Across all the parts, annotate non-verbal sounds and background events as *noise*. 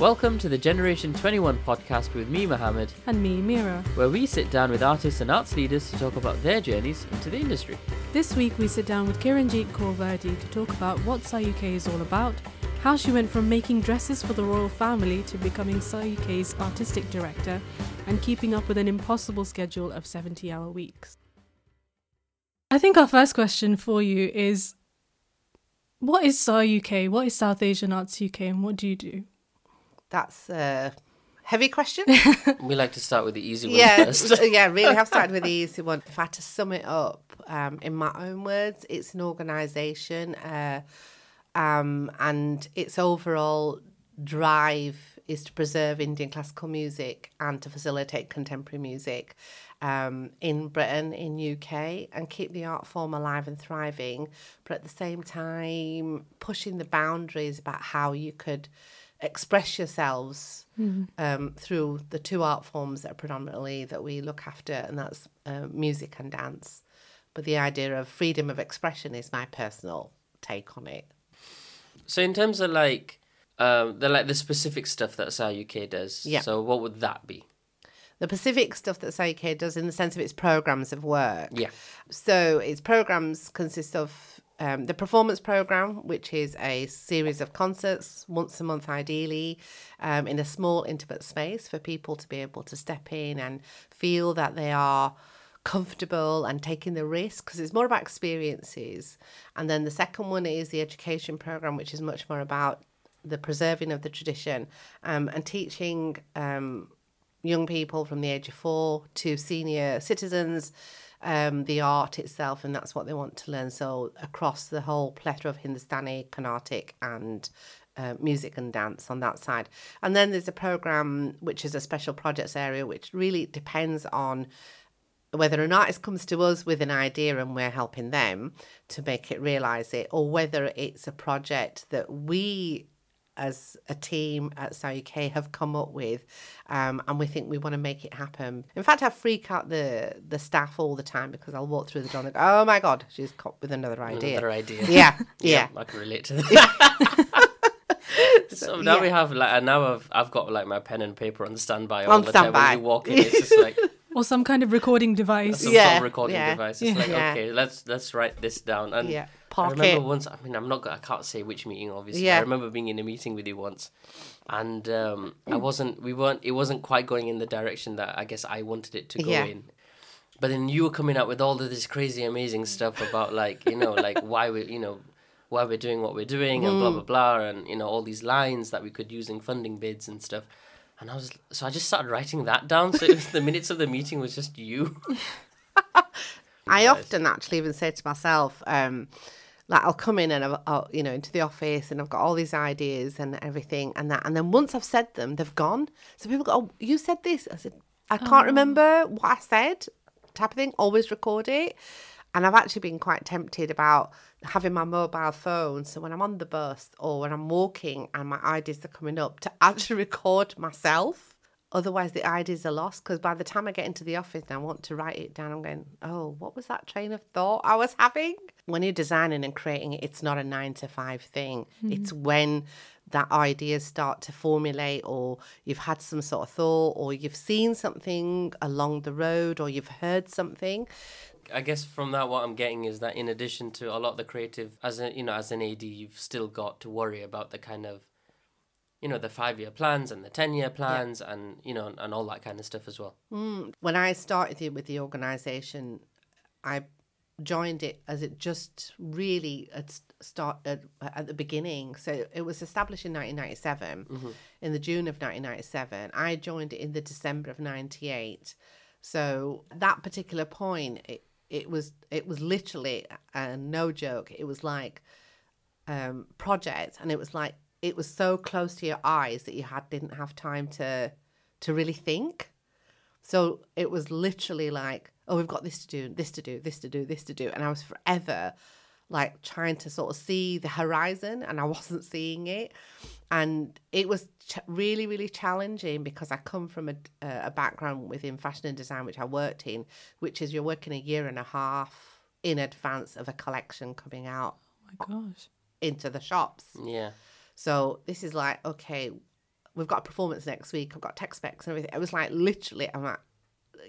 Welcome to the Generation 21 podcast with me, Mohammed, And me, Mira. where we sit down with artists and arts leaders to talk about their journeys into the industry. This week we sit down with Kiranjeet Kaurvedi to talk about what SAUK is all about, how she went from making dresses for the royal family to becoming SAUK's artistic director, and keeping up with an impossible schedule of 70 hour weeks. I think our first question for you is what is SAUK? What is South Asian Arts UK and what do you do? That's a heavy question. *laughs* We like to start with the easy ones yeah, first. *laughs* yeah, really have started with the easy one. If I had to sum it up um, in my own words, it's an organisation uh, um, and its overall drive is to preserve Indian classical music and to facilitate contemporary music um, in Britain, in UK, and keep the art form alive and thriving, but at the same time pushing the boundaries about how you could express yourselves um, through the two art forms that are predominantly that we look after, and that's uh, music and dance. But the idea of freedom of expression is my personal take on it. So, in terms of like, um, the like the specific stuff that SAUK does, Yeah. so what would that be? The Pacific stuff that SAUK does in the sense of its programs of work. Yeah. So its programs consist of um, the performance program, which is a series of concerts once a month, ideally, um, in a small, intimate space for people to be able to step in and feel that they are comfortable and taking the risk because it's more about experiences. And then the second one is the education program, which is much more about the preserving of the tradition um, and teaching um, young people from the age of four to senior citizens um, the art itself, and that's what they want to learn. So across the whole plethora of Hindustani, Carnatic, and uh, music and dance on that side. And then there's a program which is a special projects area, which really depends on whether an artist comes to us with an idea and we're helping them to make it realize it, or whether it's a project that we as a team at SAUK have come up with, um, and we think we want to make it happen. In fact, I freak out the the staff all the time because I'll walk through the door and go, "Oh my god, she's up with another idea." Another idea. Yeah, *laughs* yeah. I can relate to *laughs* that. *laughs* so now we have like, and now I've I've got like my pen and paper on standby all On the time when you walk in. It's just like Or some kind of recording device. some Yeah, sort of recording yeah, device. It's like yeah. okay, let's let's write this down. And Yeah, I park remember it. once. I mean, I'm not. go- I can't say which meeting. Obviously, Yeah. I remember being in a meeting with you once, and um, I Mm. wasn't. We weren't. It wasn't quite going in the direction that I guess I wanted it to go Yeah. in. But then you were coming out with all of this crazy, amazing stuff about like you know like why we you know why we're doing what we're doing and Mm. blah blah blah and you know all these lines that we could use in funding bids and stuff. And I was so I just started writing that down. So it was, the minutes of the meeting was just you. *laughs* I Nice. often actually even say to myself, um, like I'll come in and I'll, I'll, you know into the office and I've got all these ideas and everything and that, and then once I've said them, they've gone. So people go, "Oh, you said this." I said, "I can't remember what I said." Type of thing. Always record it. And I've actually been quite tempted about having my mobile phone. So when I'm on the bus or when I'm walking and my ideas are coming up, to actually *laughs* record myself. Otherwise, the ideas are lost because by the time I get into the office and I want to write it down, I'm going, oh, what was that train of thought I was having? When you're designing and creating it, it's not a nine to five thing. Mm-hmm. It's when that ideas start to formulate, or you've had some sort of thought, or you've seen something along the road, or you've heard something. I guess from that, what I'm getting is that in addition to a lot of the creative, as a you know, as an AD, you've still got to worry about the kind of, you know, the five year plans and the ten year plans and you know and all that kind of stuff as well. Mm. when I started with the organisation, I joined it as it just really had s- started at the beginning. So it was established in 1997, mm-hmm. in the June of 1997. I joined it in the December of 98. So that particular point, it, it was it was literally, uh, no joke, it was like um, project, and it was like it was so close to your eyes that you had didn't have time to to really think. So it was literally like, oh, we've got this to do, this to do, this to do, this to do. And I was forever like trying to sort of see the horizon and I *laughs* wasn't seeing it. And it was ch- really, really challenging because I come from a, uh, a background within fashion and design, which I worked in, which is you're working a year and a half in advance of a collection coming out Oh my gosh. into the shops. Yeah. So this is like, okay, we've got a performance next week. I've got tech specs and everything. It was like literally, I'm like,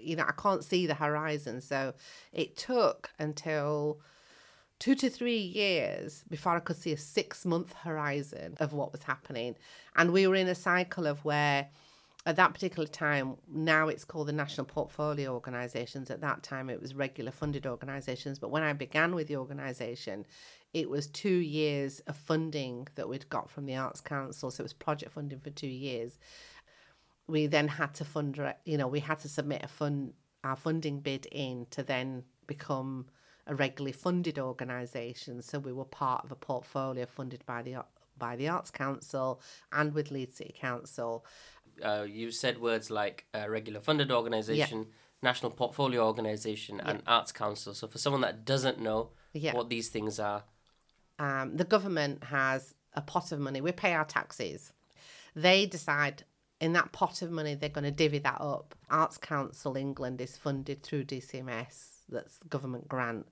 you know, I can't see the horizon. So it took until two to three years before I could see a six month horizon of what was happening. And we were in a cycle of where at that particular time, now it's called the National Portfolio Organisations. At that time, it was regular funded organisations. But when I began with the organisation, it was two years of funding that we'd got from the Arts Council. So it was project funding for two years. We then had to fund, you know, we had to submit a fund, our funding bid in to then become a regularly funded organisation. So we were part of a portfolio funded by the by the Arts Council and with Leeds City Council uh, you said words like uh, regular funded organization, yeah. national portfolio organization, yeah. and arts council. So for someone that doesn't know yeah. what these things are, um, the government has a pot of money. We pay our taxes. They decide in that pot of money they're going to divvy that up. Arts Council England is funded through DCMS. That's government grant,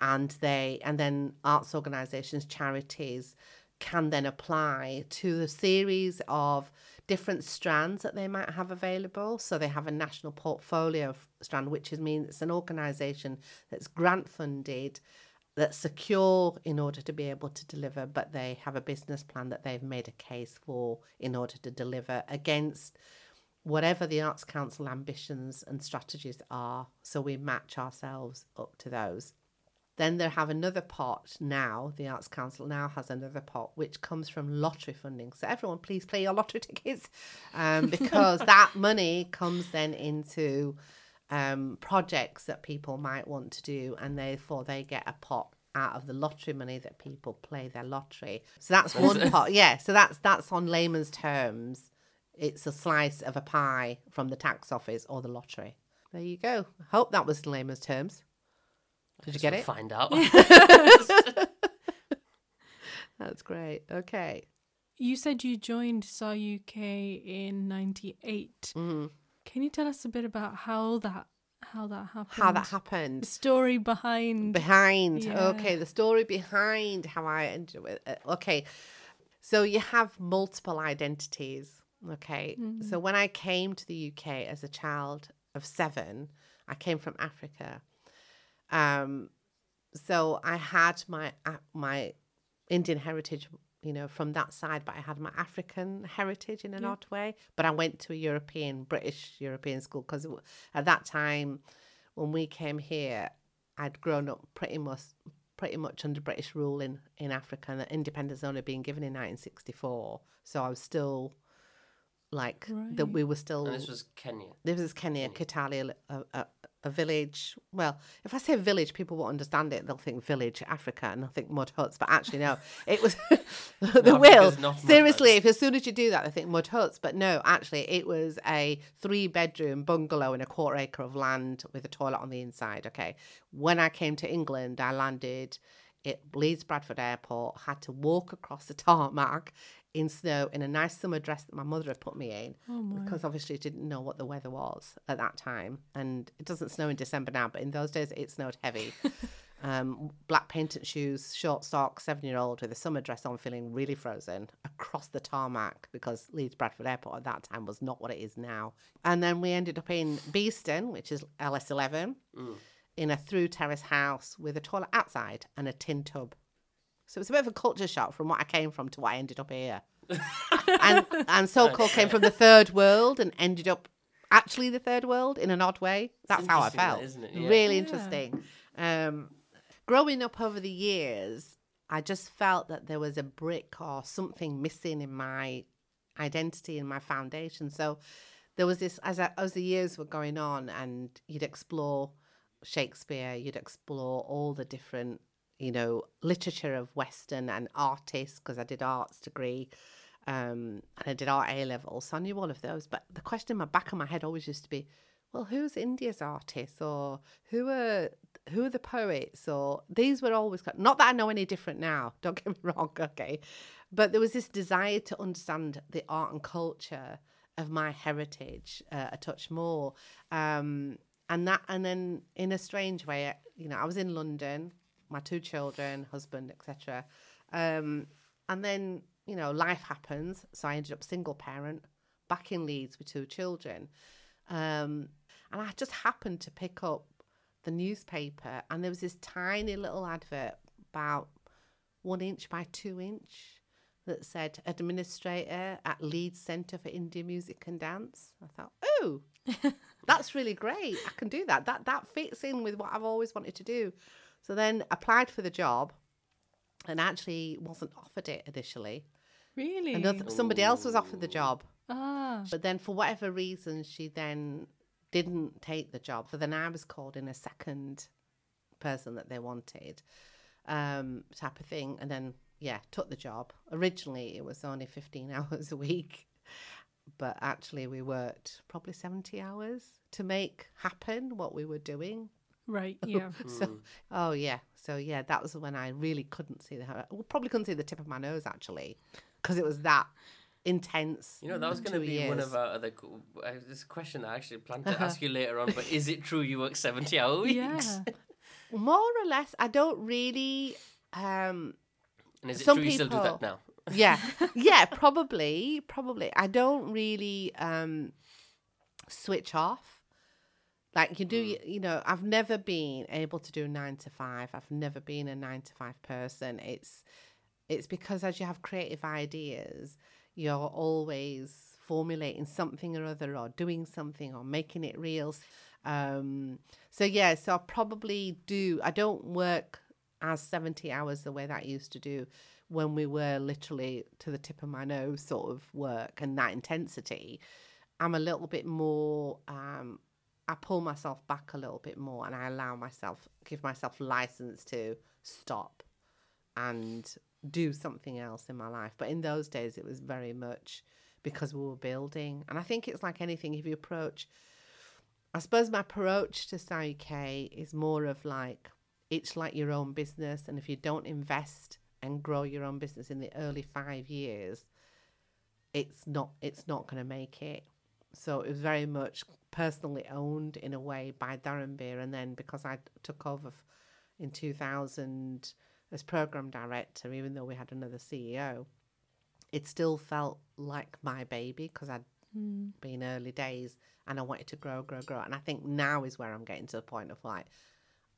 and they and then arts organisations, charities can then apply to the series of different strands that they might have available. So they have a national portfolio strand, which means it's an organisation that's grant funded, that's secure in order to be able to deliver, but they have a business plan that they've made a case for in order to deliver against whatever the Arts Council ambitions and strategies are. So we match ourselves up to those. Then they have another pot now, the Arts Council now has another pot which comes from lottery funding. So everyone, please play your lottery *laughs* tickets um, because *laughs* that money comes then into um, projects that people might want to do and therefore they get a pot out of the lottery money that people play their lottery. So that's one pot. Yeah, so that's that's on layman's terms. It's a slice of a pie from the tax office or the lottery. There you go. Hope that was layman's terms. Did you get it? Find out. *laughs* That's great. Okay. You said you joined SAUK in '98. Mm-hmm. Can you tell us a bit about how that how that happened? How that happened? The story behind. Behind. Yeah. Okay, the story behind how I ended with. Uh, okay, so you have multiple identities. Okay, mm-hmm. so when I came to the UK as a child of seven, I came from Africa. Um, so I had my uh, my Indian heritage, you know, from that side, but I had my African heritage in an yeah. odd way. But I went to a European, British European school because at that time, when we came here, I'd grown up pretty much pretty much under British rule in, in Africa, and the independence only being given in 1964. So I was still like right. that. We were still. And this was Kenya. This was Kenya, Kenya. Kitale, a, a, a village. Well, if I say village, people won't understand it. They'll think village Africa and they'll think mud huts. But actually, no, *laughs* it was *laughs* the will. Seriously, if as soon as you do that, they think mud huts. But no, actually, it was a three bedroom bungalow in a quarter acre of land with a toilet on the inside. Okay. When I came to England, I landed at Leeds Bradford Airport, had to walk across the tarmac in snow in a nice summer dress that my mother had put me in oh because obviously didn't know what the weather was at that time. And it doesn't snow in December now, but in those days it snowed heavy. *laughs* um, black painted shoes, short socks, seven year old with a summer dress on, feeling really frozen across the tarmac because Leeds Bradford Airport at that time was not what it is now. And then we ended up in Beeston, which is LS11, mm. in a through terrace house with a toilet outside and a tin tub so it was a bit of a culture shock from what I came from to what I ended up here. *laughs* and and so-called came from the third world and ended up actually the third world in an odd way. That's how I felt. That, yeah. Really yeah. interesting. Um, growing up over the years, I just felt that there was a brick or something missing in my identity and my foundation. So there was this as I, as the years were going on, and you'd explore Shakespeare, you'd explore all the different you know, literature of Western and artists because I did arts degree um, and I did art A level. So I knew all of those. But the question in my back of my head always used to be, well, who's India's artists or who are who are the poets or these were always not that I know any different now. *laughs* Don't get me wrong, okay, but there was this desire to understand the art and culture of my heritage uh, a touch more. Um, and that, and then in a strange way, you know, I was in London my two children, husband, etc. Um, and then you know life happens, so I ended up single parent back in Leeds with two children. Um, and I just happened to pick up the newspaper, and there was this tiny little advert about one inch by two inch that said administrator at Leeds Centre for Indian Music and Dance. I thought, oh, *laughs* that's really great. I can do that. That that fits in with what I've always wanted to do. So then applied for the job and actually wasn't offered it initially. Really? Another, somebody else was offered the job. ah. But then for whatever reason she then didn't take the job. So then I was called in a second person that they wanted. Um, type of thing. And then yeah, took the job. Originally it was only fifteen *laughs* hours a week. But actually we worked probably seventy hours to make happen what we were doing. Right. *laughs* Yeah. So, oh yeah, so yeah, that was when I really couldn't see the. Well, probably couldn't see the tip of my nose actually, because it was that intense. You know, that was going to two be one of our other. co- Uh, this a question I actually planned to ask you later on, but is it true you work 70 hour weeks? yeah. *laughs* More or less, I don't really. um And is it Some true you still do that people- now? *laughs* Yeah, yeah, probably, probably. I don't really um switch off. Like you do, you, you know, I've never been able to do nine to five. I've never been a nine to five person. It's it's because as you have creative ideas, you're always formulating something or other, or doing something, or making it real. Um, so yeah, so I probably do. I don't work as seventy hours the way that I used to do when we were literally to the tip of my nose sort of work and that intensity. I'm a little bit more. Um, I pull myself back a little bit more, and I allow myself, give myself license to stop and do something else in my life. But in those days, it was very much because we were building. And I think it's like anything, if you approach, I suppose my approach to UK is more of like, it's like your own business. And if you don't invest and grow your own business in the early five years, it's not it's not going to make it. So it was very much personally owned in a way by Darren Beer, and then because I took over in 2000 as program director, even though we had another CEO, it still felt like my baby because I'd hmm. been early days and I wanted to grow, grow, grow. And I think now is where I'm getting to the point of like,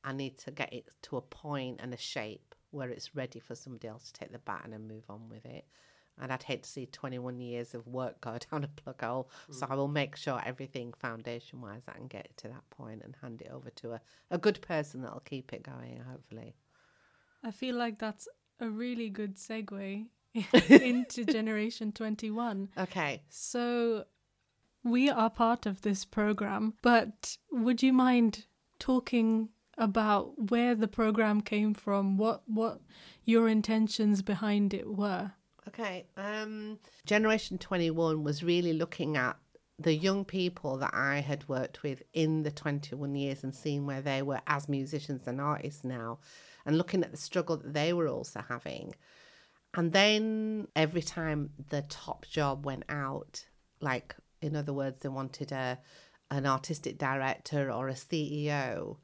I need to get it to a point and a shape where it's ready for somebody else to take the baton and move on with it. And I'd hate to see 21 years of work go *laughs* down a plug hole. So mm. I will make sure everything foundation wise, I can get to that point and hand it over to a, a good person that'll keep it going, hopefully. I feel like that's a really good segue *laughs* into Generation 21. Okay. So we are part of this program, but would you mind talking about where the program came from, what what your intentions behind it were? Okay. Um, Generation 21 was really looking at the young people that I had worked with in the 21 years and seeing where they were as musicians and artists now and looking at the struggle that they were also having. And then every time the top job went out, like in other words, they wanted a an artistic director or a CEO,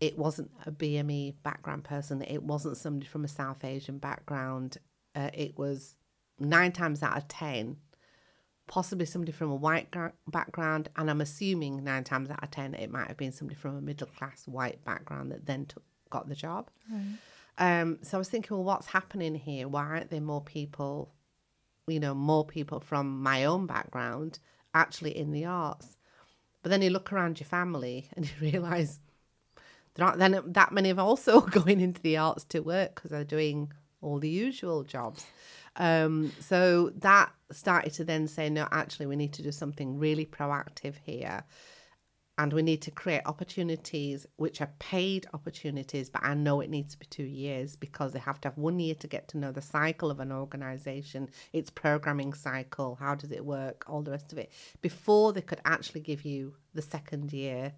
it wasn't a BME background person. It wasn't somebody from a South Asian background. Uh, it was nine times out of ten, possibly somebody from a white gra- background, and I'm assuming nine times out of ten it might have been somebody from a middle class white background that then took got the job. Um, so I was thinking, well, what's happening here? Why aren't there more people, you know, more people from my own background actually in the arts? But then you look around your family *laughs* and you realise there aren't then that many of also *laughs* going into the arts to work because they're doing all the usual jobs. Um, so that started to then say, no, actually, we need to do something really proactive here. And we need to create opportunities which are paid opportunities, but I know it needs to be two years because they have to have one year to get to know the cycle of an organization, its programming cycle, how does it work, all the rest of it, before they could actually give you the second year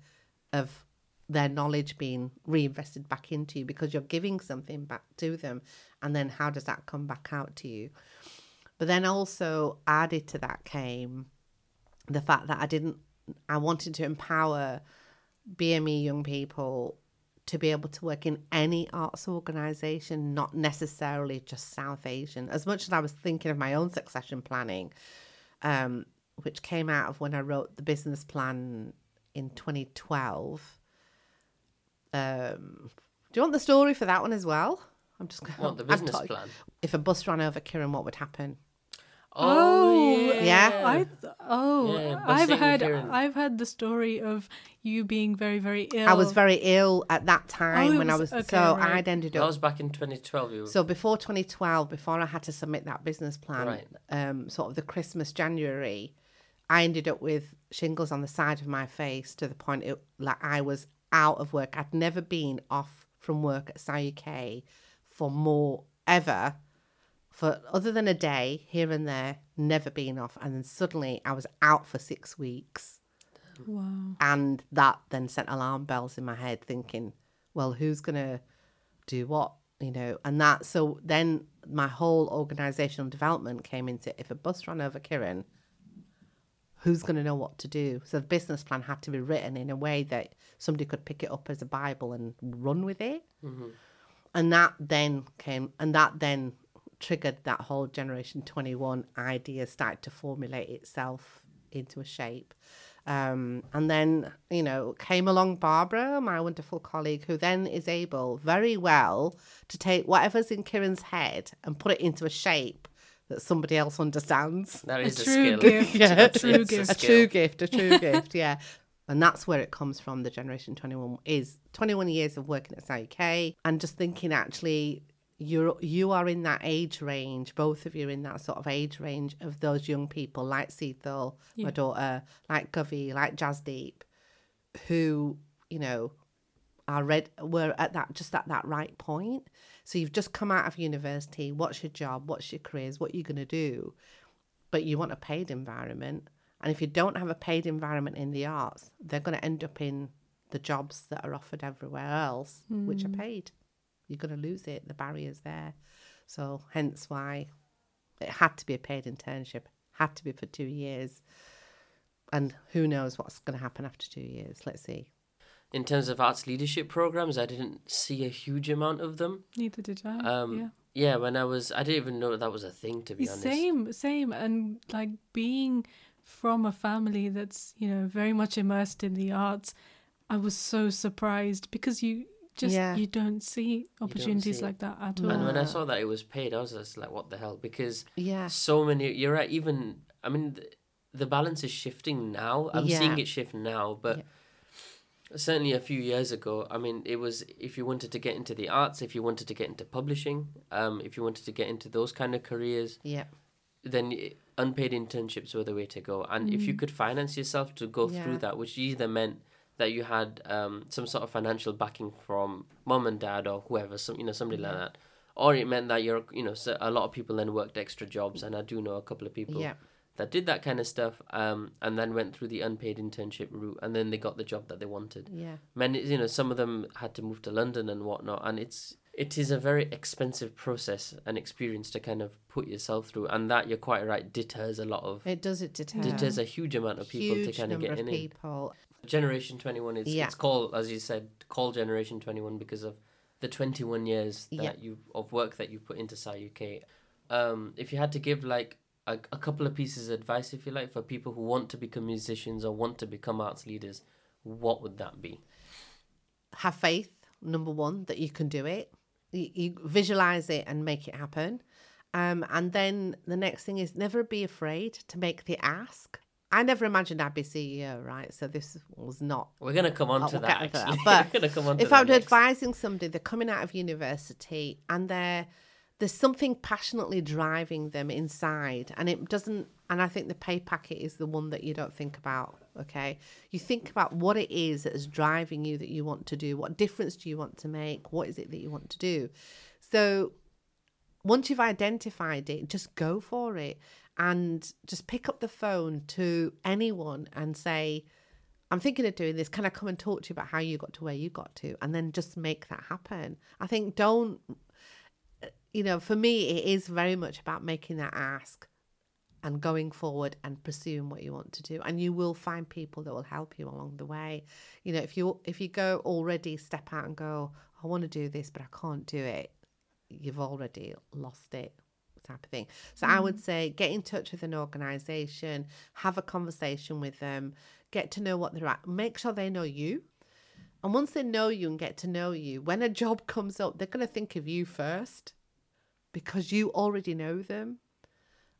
of their knowledge being reinvested back into you because you're giving something back to them. And then how does that come back out to you? But then also added to that came the fact that I didn't, I wanted to empower BME young people to be able to work in any arts organization, not necessarily just South Asian. As much as I was thinking of my own succession planning, um, which came out of when I wrote the business plan in 2012. Um, do you want the story for that one as well? I'm just going. What the *laughs* I'm business talking- plan? If a bus ran over Kiran, what would happen? Oh, Yeah. I th- oh, Yeah, I've heard Kiran. I've heard the story of you being very very ill. I was very ill at that time Oh, it when I was- was. okay, so right. I'd ended That up was back in 2012. You So before 2012, before I had to submit that business plan, Right. um, sort of the Christmas January, I ended up with shingles on the side of my face to the point it like I was out of work. I'd never been off from work at SAUK for more ever. For other than a day here and there, never been off, and then suddenly I was out for six weeks. Wow. and that then sent alarm bells in my head thinking well who's going to do what you know? And that so then my whole organizational development came into if a bus ran over kiran who's going to know what to do? So the business plan had to be written in a way that somebody could pick it up as a bible and run with it mm-hmm. And that then came and that then triggered that whole generation 21 idea started to formulate itself into a shape um, and then you know came along barbara my wonderful colleague who then is able very well to take whatever's in kiran's head and put it into a shape that somebody else understands that A a, true skill. gift. *laughs* Yeah. A true It's a gift. a skill. true gift, a true gift, yeah. And that's where it comes from. The generation twenty one is twenty one years of working at SAUK and just thinking actually you're you are in that age range. Both of you are in that sort of age range of those young people like Seethal, my daughter, like Govey, like Jasdeep, who you know are read were at that just at that right point. So you've just come out of university. What's your job? What's your careers? What are you going to do? But you want a paid environment. And if you don't have a paid environment in the arts, they're going to end up in the jobs that are offered everywhere else, which are paid. You're going to lose it. The barrier's there. So hence why it had to be a paid internship. Had to be for two years. And who knows what's going to happen after two years? Let's see. In terms of arts leadership programs, I didn't see a huge amount of them. Neither did I. Um, yeah. yeah. when I was, I didn't even know that was a thing. To be honest, Same, same, and like being from a family that's you know very much immersed in the arts, I was so surprised because you just Yeah. you don't see opportunities see like that at all. And when I saw that it was paid, I was just like, "What the hell?" Because Yeah. so many. You're right. Even I mean, the, the balance is shifting now. I'm seeing it shift now, but Yeah. certainly a few years ago, I mean, it was if you wanted to get into the arts, if you wanted to get into publishing, um, if you wanted to get into those kind of careers, Yeah. Then unpaid internships were the way to go. And if you could finance yourself to go Yeah. through that, which either meant that you had um, some sort of financial backing from mom and dad or whoever, some you know somebody like that, or it meant that you're you know so a lot of people then worked extra jobs, and I do know a couple of people Yeah. that did that kind of stuff, um, and then went through the unpaid internship route, and then they got the job that they wanted. Yeah. Many, you know, some of them had to move to London and whatnot, and it's it is a very expensive process and experience to kind of put yourself through, and that you're quite right deters a lot of It does it deter. deters a huge amount of people Huge to kind of get of in. it. people. Generation Twenty One is Yeah. it's called as you said called Generation Twenty One because of the twenty one years that Yeah. you of work that you put into Sci UK. Um, if you had to give like a, a couple of pieces of advice, if you like, for people who want to become musicians or want to become arts leaders, what would that be? have faith number one that you can do it you, you visualize it and make it happen um, and then the next thing is never be afraid to make the ask i never imagined i'd be ceo right so this was not We're gonna come on to we'll that. that. *laughs* But we're come on to if I'm next. advising somebody, they're coming out of university and they're there's something passionately driving them inside, and it doesn't. And I think the pay packet is the one that you don't think about. Okay, you think about what it is that is driving you that you want to do. What difference do you want to make? What is it that you want to do? So once you've identified it, just go for it and just pick up the phone to anyone and say, I'm thinking of doing this. Can I come and talk to you about how you got to where you got to? And then just make that happen. I think don't, you know, for me, it is very much about making that ask and going forward and pursuing what you want to do and you will find people that will help you along the way you know if you if you go already step out and go i want to do this but i can't do it you've already lost it type of thing. So I would mm. say get in touch with an organization, have a conversation with them, get to know what they're at, make sure they know you. And once they know you and get to know you, when a job *laughs* comes up, they're going to think of you first because you already know them.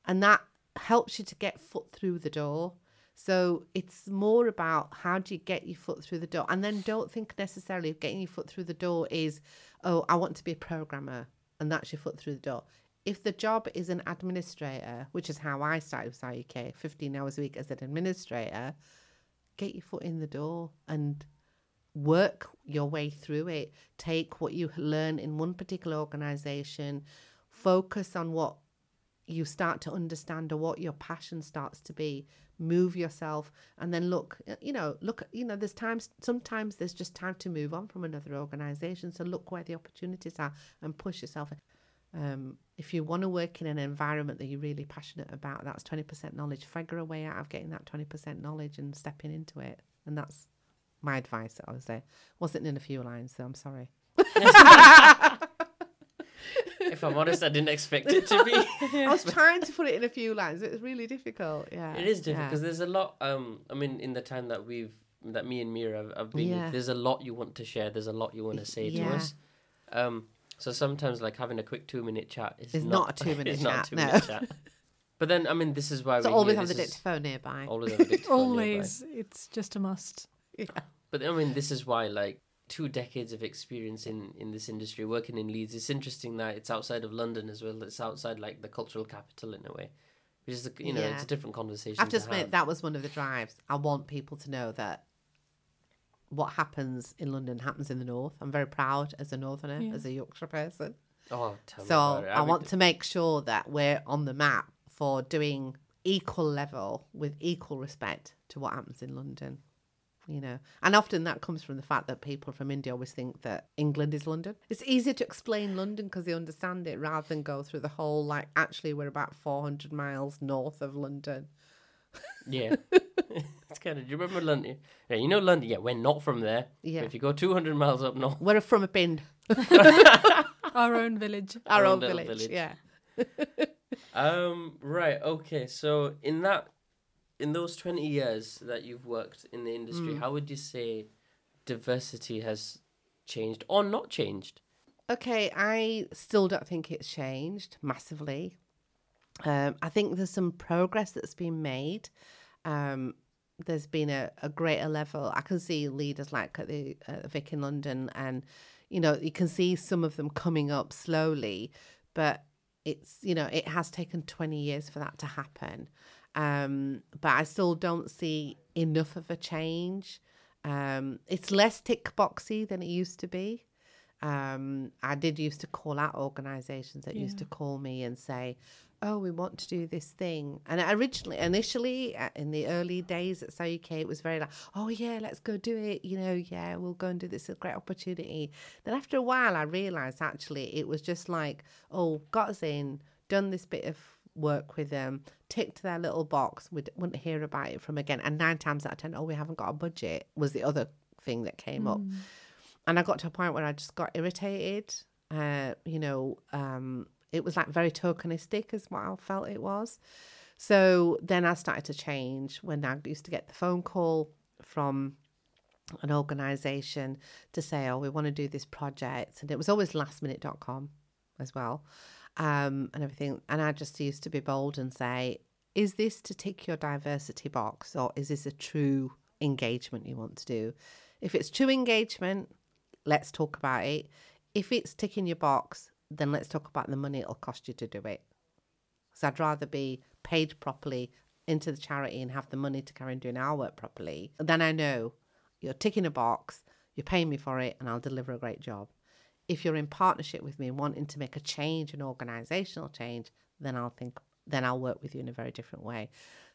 And that helps you to get foot through the door. So it's more about how do you get your foot through the door. And then don't think necessarily of getting your foot through the door is, oh, I want to be a programmer. And that's your foot through the door. If the job is an administrator, which is how I started with UK, 15 hours a week as an administrator, get your foot in the door and work your way through it. Take what you learn in one particular organization, focus on what you start to understand or what your passion starts to be. Move yourself and then look you know look you know there's times sometimes there's just time to move on from another organization. So look where the opportunities are and push yourself. Um, if you want to work in an environment that you're really passionate about that's 20% knowledge. Figure a way out of getting that 20% knowledge and stepping into it. And that's my advice i would say. Wasn't in a few lines so i'm sorry *laughs* *laughs* *laughs* if I'm honest, I didn't expect it to be. *laughs* I was *laughs* trying to put it in a few lines. It was really difficult. Yeah, It is difficult yeah. because there's a lot. Um, I mean, in the time that we've that me and Mira have, have been, Yeah. there's a lot you want to share. There's a lot you want to say to us. Um, so sometimes like having a quick two minute chat is It's not, not a two-minute it's not a chat, two no. minute chat. But then I mean, this is why So we always here. have the This is- dictaphone nearby. Always have a dictaphone nearby. Always, it's just a must. Yeah. But I mean, this is why like two decades of experience in in this industry, working in Leeds. It's interesting that it's outside of London as well. It's outside like the cultural capital in a way, which is a, you know it's a different conversation. I've to just made have. that was one of the drives. I want people to know that what happens in London happens in the north. I'm very proud as a northerner, Yeah. as a Yorkshire person. Oh, tell me So about it. I mean, want to make sure that we're on the map for doing equal level with equal respect to what happens in London. You know, and often that comes from the fact that people from India always think that England is London. It's easier to explain London because they understand it rather than go through the whole like. Actually, we're about four hundred miles north of London. Yeah. *laughs* it's kind of. Do you remember London? Yeah, you know London. Yeah, we're not from there. Yeah. But if you go 200 miles up north, We're from a bin, *laughs* Our own village. our Our own little village. village. Yeah. *laughs* um, right. Okay. So in that, in those 20 years that you've worked in the industry, Mm. how would you say diversity has changed or not changed? Okay, I still don't think it's changed massively. Um, I think there's some progress that's been made. Um, there's been a, a greater level. I can see leaders like at the uh, Vic in London, and you know you can see some of them coming up slowly, but it's you know it has taken 20 years for that to happen. Um, but I still don't see enough of a change. Um, it's less tick boxy than it used to be. Um, I did used to call out organisations that used to call me and say, "Oh, we want to do this thing." And originally, initially, uh, in the early days at SAUK, it was very like, "Oh yeah, let's go do it." You know, yeah, we'll go and do this. It's a great opportunity. Then after a while, I realised actually it was just like, "Oh, got us in, done this bit of work with them, ticked their little box. We wouldn't hear about it from again." And nine times out of ten, "Oh, we haven't got a budget." Was the other thing that came up and I got to a point where I just got irritated. Uh, you know, um, it was like very tokenistic, is what I felt it was. So then I started to change when I used to get the phone call from an organization to say, oh, we want to do this project. And it was always lastminute.com as well um, and everything. And I just used to be bold and say, is this to tick your diversity box or is this a true engagement you want to do? If it's true engagement, let's talk about it. If it's ticking your box, then let's talk about the money it'll cost you to do it. Because I'd rather be paid properly into the charity and have the money to carry on doing our work properly. Then I know you're ticking a box, you're paying me for it, and I'll deliver a great job. If you're in partnership with me and wanting to make a change, an organizational change, then I'll think, then I'll work with you in a very different way.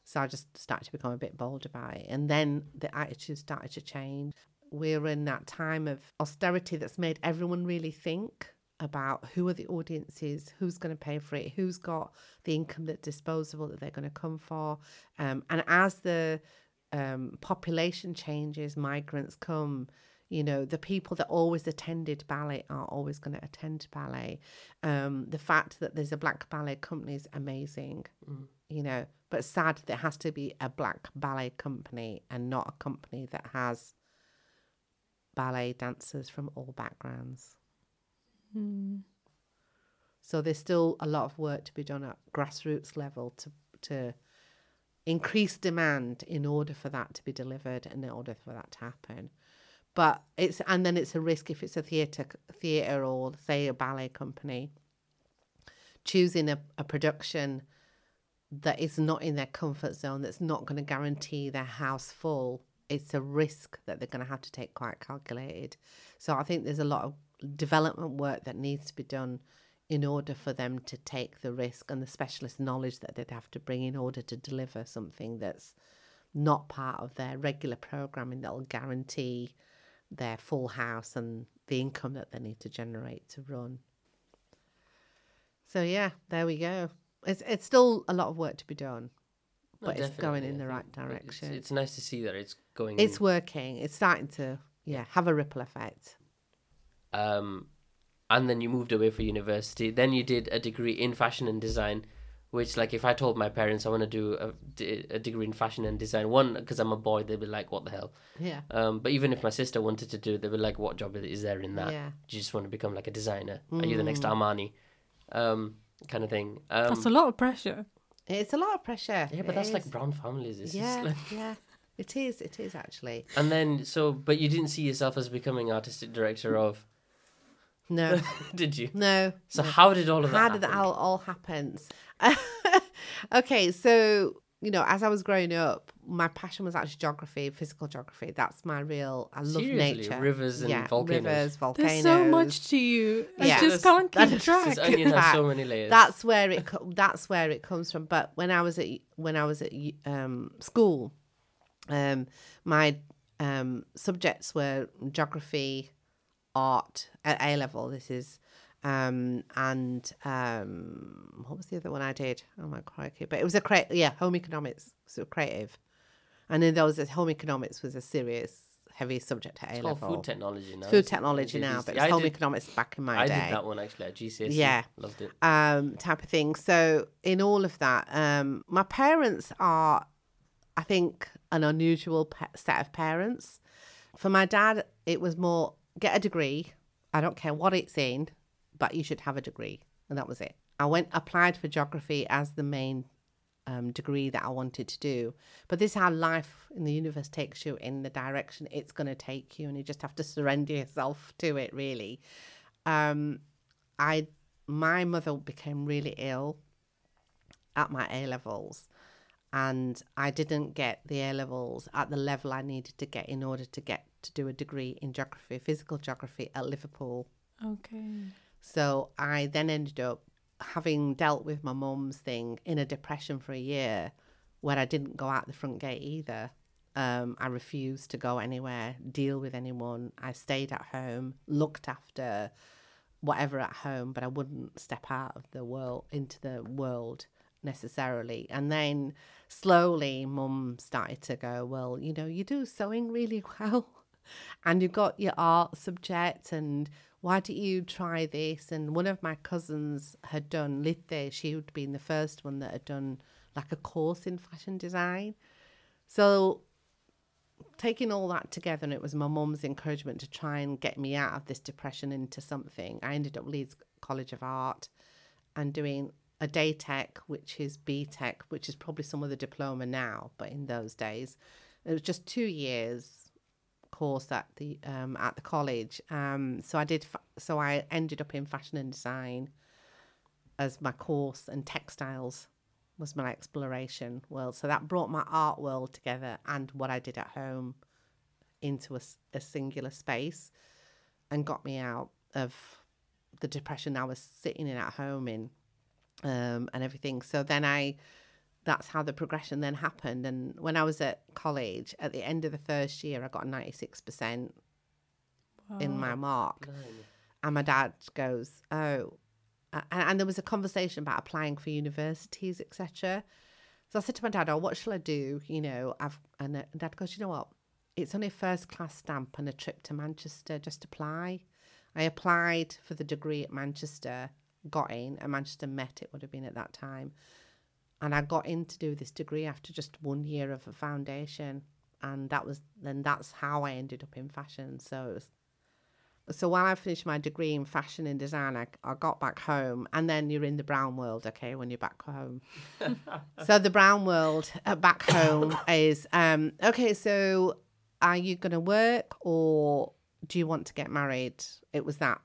So I just started to become a bit bold about it. And then the attitude started to change. We're in that time of austerity that's made everyone really think about who are the audiences, who's going to pay for it, who's got the income that's disposable that they're going to come for. Um, and as the um, population changes, migrants come, You know, the people that always attended ballet are always going to attend ballet. Um, the fact that there's a black ballet company is amazing. You know, but sad that there has to be a black ballet company and not a company that has ballet dancers from all backgrounds. So there's still a lot of work to be done at grassroots level to to increase demand in order for that to be delivered and in order for that to happen. But it's and then it's a risk if it's a theatre theatre or say a ballet company choosing a, a production that is not in their comfort zone, that's not going to guarantee their house full. It's a risk that they're going to have to take quite calculated. So I think there's a lot of development work that needs to be done in order for them to take the risk and the specialist knowledge that they'd have to bring in order to deliver something that's not part of their regular programming that will guarantee their full house and the income that they need to generate to run. So yeah, there we go. It's it's still a lot of work to be done, but it's going in the right it's- direction. It's, nice to see that it's going. It's working. It's starting to yeah have a ripple effect. um, and then you moved away for university. Then you did a degree in fashion and design, which, like, if I told my parents I want to do a, a, degree in fashion and design, one because I'm a boy, they'd be like, "What the hell?" Yeah. Um, but even if my sister wanted to do it, they'd be like, "What job is there in that? Yeah. Do you just want to become like a designer? Are you the next Armani?" Um, kind of thing. Um, That's a lot of pressure. It's a lot of pressure. yeah, but It that's like brown families. It's yeah, like... yeah. It is. It is actually. And then, so, but you didn't see yourself as becoming artistic director of, No, *laughs* did you? no. So how did all of that How did that happen? all, all happens? *laughs* okay, so you know, as I was growing up, my passion was actually geography, physical geography. That's my real. I love Seriously? nature. Rivers and yeah, volcanoes? Rivers, volcanoes. There's so much to you. I Yeah. just can't That keep *laughs* is- track. This onion has so many layers. That's where it. That's where it comes from. But when I was at when I was at um, school, um, my um, subjects were geography, art at A level. This is. Um, and um, what was the other one I did? Oh my crikey! But it was a crea- yeah, home economics, so creative. And then there was a home economics was a serious, heavy subject at A level. food technology now. Food technology now, but it's home did- economics back in my I day did that one actually at GCSE. Yeah. Loved it. um, type of thing. So in all of that, um, my parents are, I think, an unusual pa- set of parents. For my dad, it was more get a degree. I don't care what it's in, but you should have a degree, and that was it. I went applied for geography as the main um, degree that I wanted to do. But this is how life in the universe takes you in the direction it's going to take you, and you just have to surrender yourself to it. Really, um, I my mother became really ill at my A levels, and I didn't get the A levels at the level I needed to get in order to get to do a degree in geography, physical geography at Liverpool. Okay. So I then ended up having dealt with my mum's thing in a depression for a year where I didn't go out the front gate either. Um, I refused to go anywhere, deal with anyone. I stayed at home, looked after whatever at home, but I wouldn't step out of the world into the world necessarily. And then slowly, mum started to go, Well, you know, you do sewing really *laughs* well, and you've got your art subject, and why don't you try this? And one of my cousins had done Lithe, she had been the first one that had done like a course in fashion design. So taking all that together, and it was my mum's encouragement to try and get me out of this depression into something. I ended up Leeds College of Art and doing a day tech, which is BTEC, which is probably some of the diploma now, but in those days, it was just two years course at the um, at the college. Um, so I did. Fa- so I ended up in fashion and design as my course, and textiles was my exploration world. So that brought my art world together and what I did at home into a singular space, and got me out of the depression I was sitting in at home in, um, and everything. So then I that's how the progression then happened. And when I was at college, at the end of the first year, I got 96% in my mark. And my dad goes, Oh, and, and there was a conversation about applying for universities, etc. So I said to my dad, Oh, what shall I do? You know, I've, and uh, dad goes, You know what? it's only a first class stamp and a trip to Manchester. Just apply. I applied for the degree at Manchester, got in, and Manchester Met it would have been at that time. And I got in to do this degree after just one year of a foundation. And that was then that's how I ended up in fashion. So it was so while I finished my degree in fashion and design, I, I got back home, and then you're in the brown world, okay, when you're back home. *laughs* so the brown world uh, back home is um, okay. So are you going to work or do you want to get married? It was that.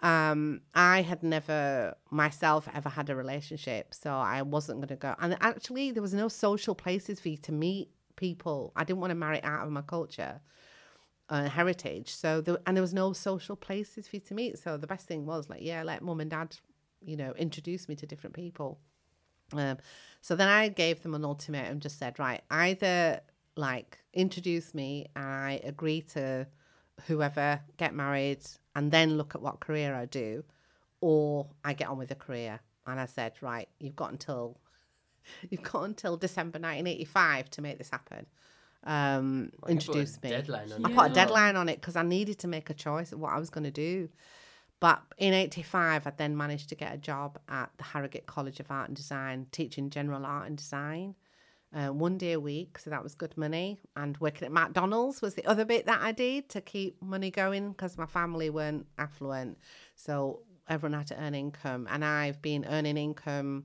Um, I had never myself ever had a relationship, so I wasn't going to go. And actually, there was no social places for you to meet people. I didn't want to marry out of my culture uh, heritage. So there, and there was no social places for you to meet. So the best thing was like, yeah, let mum and dad, you know, introduce me to different people. Um, so then I gave them an ultimatum, just said, right, either like introduce me and I agree to whoever get married and then look at what career I do, or I get on with the career. And I said, right, you've got until *laughs* you've got until December 1985 to make this happen um, Well, a me. Deadline on I put a deadline on it because I needed to make a choice of what I was going to do. But in 85, I then managed to get a job at the Harrogate College of Art and Design, teaching general art and design. Uh, one day a week, so that was good money. And working at McDonald's was the other bit that I did to keep money going because my family weren't affluent. So everyone had to earn income. And I've been earning income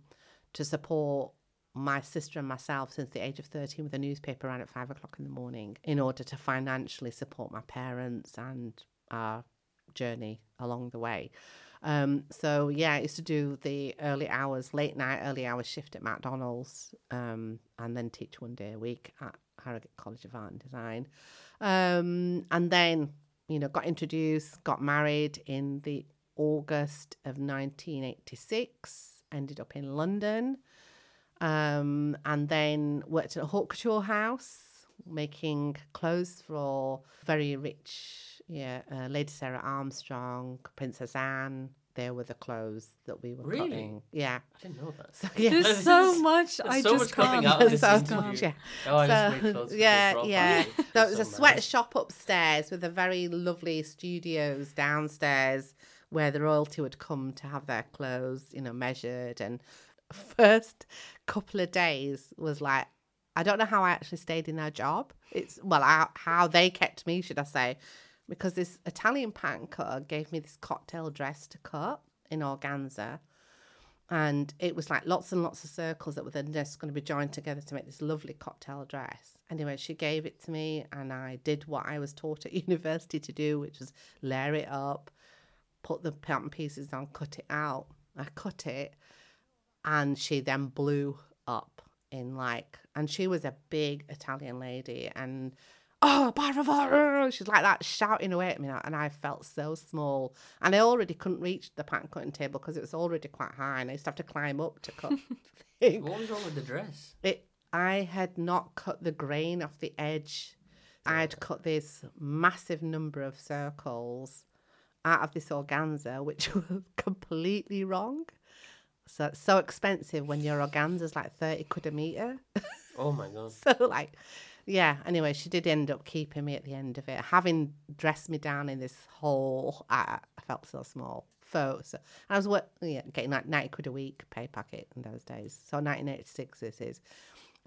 to support my sister and myself since the age of 13 with a newspaper around at five o'clock in the morning in order to financially support my parents and our journey along the way. Um, so yeah, I used to do the early hours, late night, early hours shift at McDonald's, um, and then teach one day a week at Harrogate College of Art and Design. Um, and then, you know, got introduced, got married in the August of 1986, ended up in London, um, and then worked at a haute couture house making clothes for very rich, yeah, uh, Lady Sarah Armstrong, Princess Anne. There were the clothes that we were Really? cutting. Yeah. I didn't know that. So yeah. There's so much. There's I so just much can't. out of this So interview. much, yeah. Oh, I just So, made clothes yeah, Bra yeah. So it was a So sweatshop upstairs with a very lovely studios downstairs where the royalty would come to have their clothes, you know, measured. And *laughs* first couple of days was like, I don't know how I actually stayed in their job. It's well, how, how they kept me, should I say, because this Italian pattern cutter gave me this cocktail dress to cut in organza and it was like lots and lots of circles that were then just going to be joined together to make this lovely cocktail dress. Anyway, she gave it to me, and I did what I was taught at *laughs* university to do, which was layer it up, put the pattern pieces on, cut it out. I cut it, and she then blew up in like, and she was a big Italian lady, and oh, favore, *laughs* she's like that shouting away at me, and I felt so small, and I already couldn't reach the pattern cutting table because it was already quite high, and I used to have to climb up to cut. *laughs* *laughs* the. What was wrong with the dress? It, I had not cut the grain off the edge. I'd cut this massive number of circles out of this organza, which was completely wrong. So it's so expensive when your organza's like 30 quid a metre. Oh my god. so like yeah anyway she did end up keeping me at the end of it. Having dressed me down in this hole i, I felt so small. So, so i was yeah getting like 90 quid a week pay packet in those days. So 1986 this is.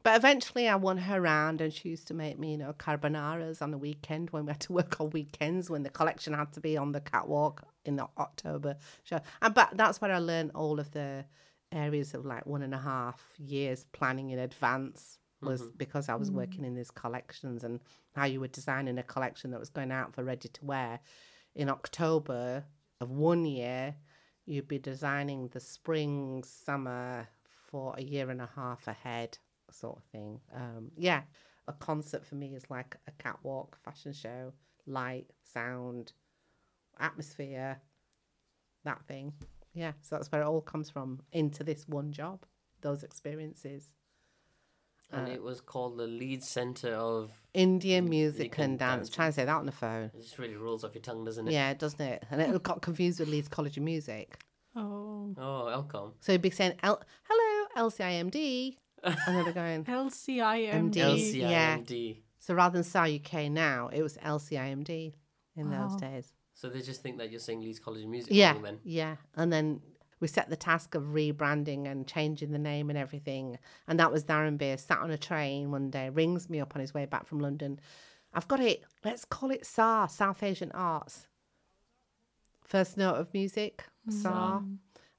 But eventually I won her round and she used to make me, you know, carbonaras on the weekend when we had to work on weekends when the collection had to be on the catwalk in the October show. And but that's where I learned all of the areas of like one and a half years planning in advance was because I was working in these collections and how you were designing a collection that was going out for ready to wear. In October of one year, you'd be designing the spring, summer for a year and a half ahead, sort of thing. Um, yeah, a concert for me is like a catwalk, fashion show, light, sound, atmosphere, that thing. Yeah, so that's where it all comes from into this one job, those experiences. And uh, it was called the Leeds center of. Indian music and and dance. dance. Try and say that on the phone. It just really rolls off your tongue, doesn't it? Yeah, doesn't it? And it got confused with Leeds College of Music. Oh. Oh, Elcom. So he'd be saying, L- hello, LCIMD. And they'd be going, *laughs* LCIMD. MD. Yeah. LCIMD. So rather than SAA UK now, it was LCIMD in those days. So they just think that you're saying Leeds College of Music Yeah, then. yeah. And then we set the task of rebranding and changing the name and everything. And that was Darren Beer sat on a train one day, rings me up on his way back from London. I've got it. Let's call it SAA, South Asian Arts. First note of music, SAA.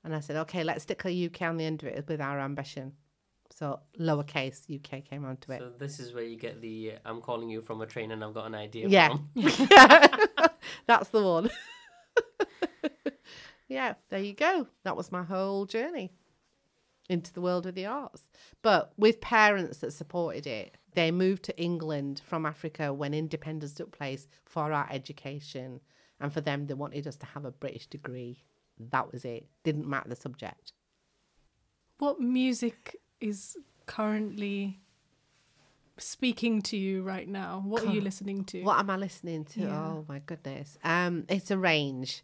And I said, okay, let's stick a UK on the end of it with our ambition. So lowercase UK came onto it. So this is where you get the uh, I'm calling you from a train and I've got an idea Yeah. from. *laughs* *laughs* That's the one. *laughs* yeah, there you go. That was my whole journey into the world of the arts. But with parents that supported it, they moved to England from Africa when independence took place for our education. And for them, they wanted us to have a British degree. That was it. Didn't matter the subject. What music is currently speaking to you right now? What are you listening to? What am I listening to? Yeah. Oh my goodness. Um, it's a range.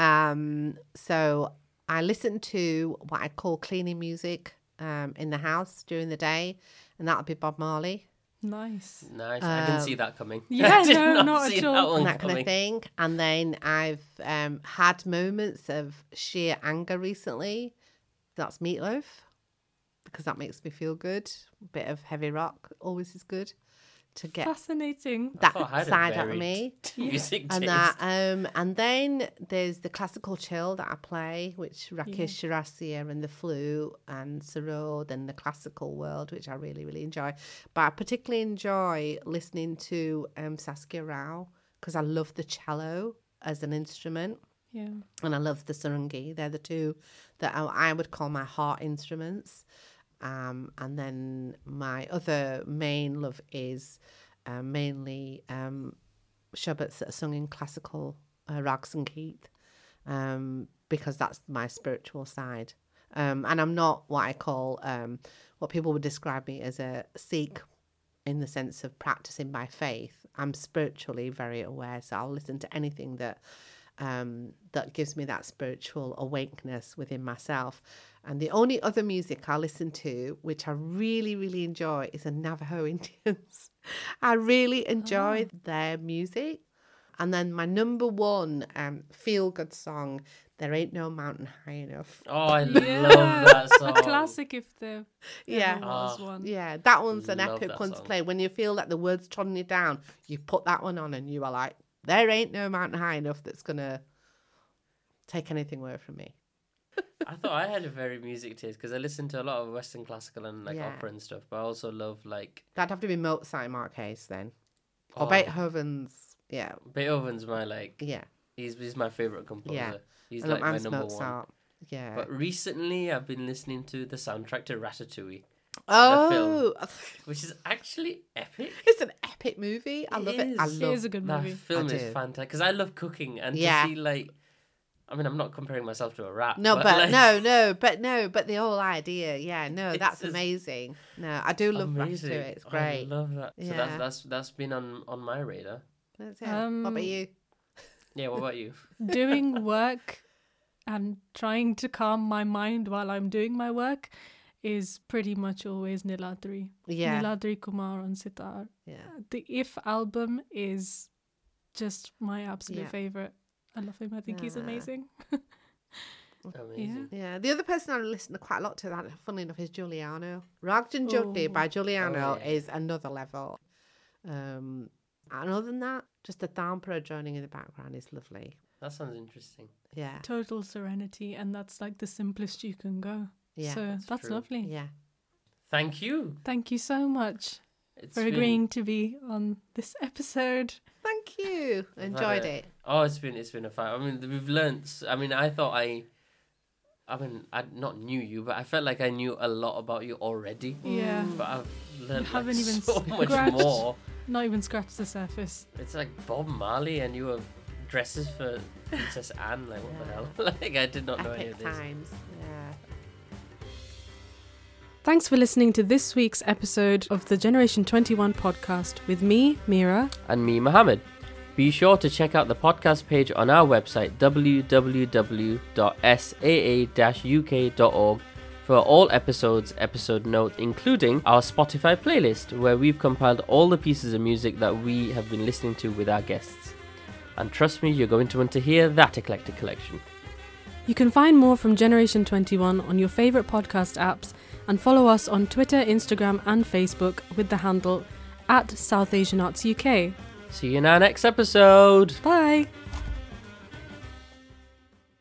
Um, so I listen to what I call cleaning music um, in the house during the day, and that'll be Bob Marley Nice. Nice. I didn't Um, see that coming. yeah, *laughs* I did no, not not see at that all. one that kind of thing. And then I've um, had moments of sheer anger recently. That's Meatloaf because that makes me feel good. A bit of heavy rock always is good to get Fascinating. that thought I had a side out of me. *laughs* Music and taste. that um and then there's the classical chill that I play, which Rakesh Yeah. Chaurasia and the flute and Sarod and the classical world, which I really really enjoy. But I particularly enjoy listening to um Saskia Rao because I love the cello as an instrument Yeah. and I love the sarangi. They're the two that I, I would call my heart instruments. Um, and then my other main love is uh, mainly um, Shabads that are sung in classical uh, rags and keith, um, because that's my spiritual side. Um, and I'm not what I call um, what people would describe me as a Sikh in the sense of practicing by faith. I'm spiritually very aware, so I'll listen to anything that um, that gives me that spiritual awakeness within myself. And the only other music I listen to, which I really, really enjoy, is the Navajo *laughs* Indians. I really enjoy their music. And then my number one um, feel good song, There Ain't No Mountain High Enough. Oh, I Yeah. love that *laughs* song. A classic if there Yeah. ever was Ah. one. Yeah, that one's an epic that one to play. When you feel like the words trotting you down, you put that one on and you are like, there ain't no mountain high enough that's going to take anything away from me. *laughs* I thought I had a very music taste because I listen to a lot of Western classical and like Yeah. opera and stuff, but I also love like That'd have to be Mozart in Marquez then. Or oh, Beethoven's, yeah, Beethoven's my like yeah. he's he's my favorite composer. Yeah. He's I like my Hans number one. Mozart. Yeah. But recently, I've been listening to the soundtrack to Ratatouille, oh, which is actually epic. it's an epic movie. I It love it. I love is a good That movie. film I is do. fantastic because I love cooking and Yeah. to see like, I mean, I'm not comparing myself to a rat. No, but, like, no, no, but no, but the whole idea, yeah, no, It's that's amazing. No, I do love amazing. Ratatouille. It's great. I love that. So that's that's that's been on on my radar. That's it. what Um, about you? Yeah. What about you? *laughs* doing work and trying to calm my mind while I'm doing my work is pretty much always Niladri. Yeah, Niladri Kumar on sitar. yeah. The If album is just my absolute Yeah. favorite. I love him. I think he's amazing. *laughs* Amazing. Yeah, the other person I listen to quite a lot to that, funnily enough, is Giuliano. Ragjan Jodi Oh. by Giuliano Oh, yeah. is another level. Um, and other than that, just the tampura droning in the background is lovely. That sounds interesting. Yeah, Total serenity, and that's like the simplest you can go. Yeah, so that's, true. lovely. yeah. Thank you. Thank you so much It's for been- agreeing to be on this episode. Thank you. I've Enjoyed a- it. Oh, it's been it's been a fun. I mean, we've learnt. I mean, I thought I. I mean, I not knew you, but I felt like I knew a lot about you already. Yeah. But I've learned like, haven't even so much scratched. more. Not even scratch the surface. It's like Bob Marley, and you were dresses for Princess Anne. Like what the hell? *laughs* like I did not know any of this. times. Thanks for listening to this week's episode of the Generation 21 podcast with me, Mira. And me, Mohammed. Be sure to check out the podcast page on our website www.saa-uk.org for for all episodes, episode note, including our Spotify playlist, where we've compiled all the pieces of music that we have been listening to with our guests. And trust me, you're going to want to hear that eclectic collection. You can find more from Generation 21 on your favourite podcast apps and follow us on Twitter, Instagram, and Facebook with the handle at South Asian Arts UK. See you in our next episode. Bye!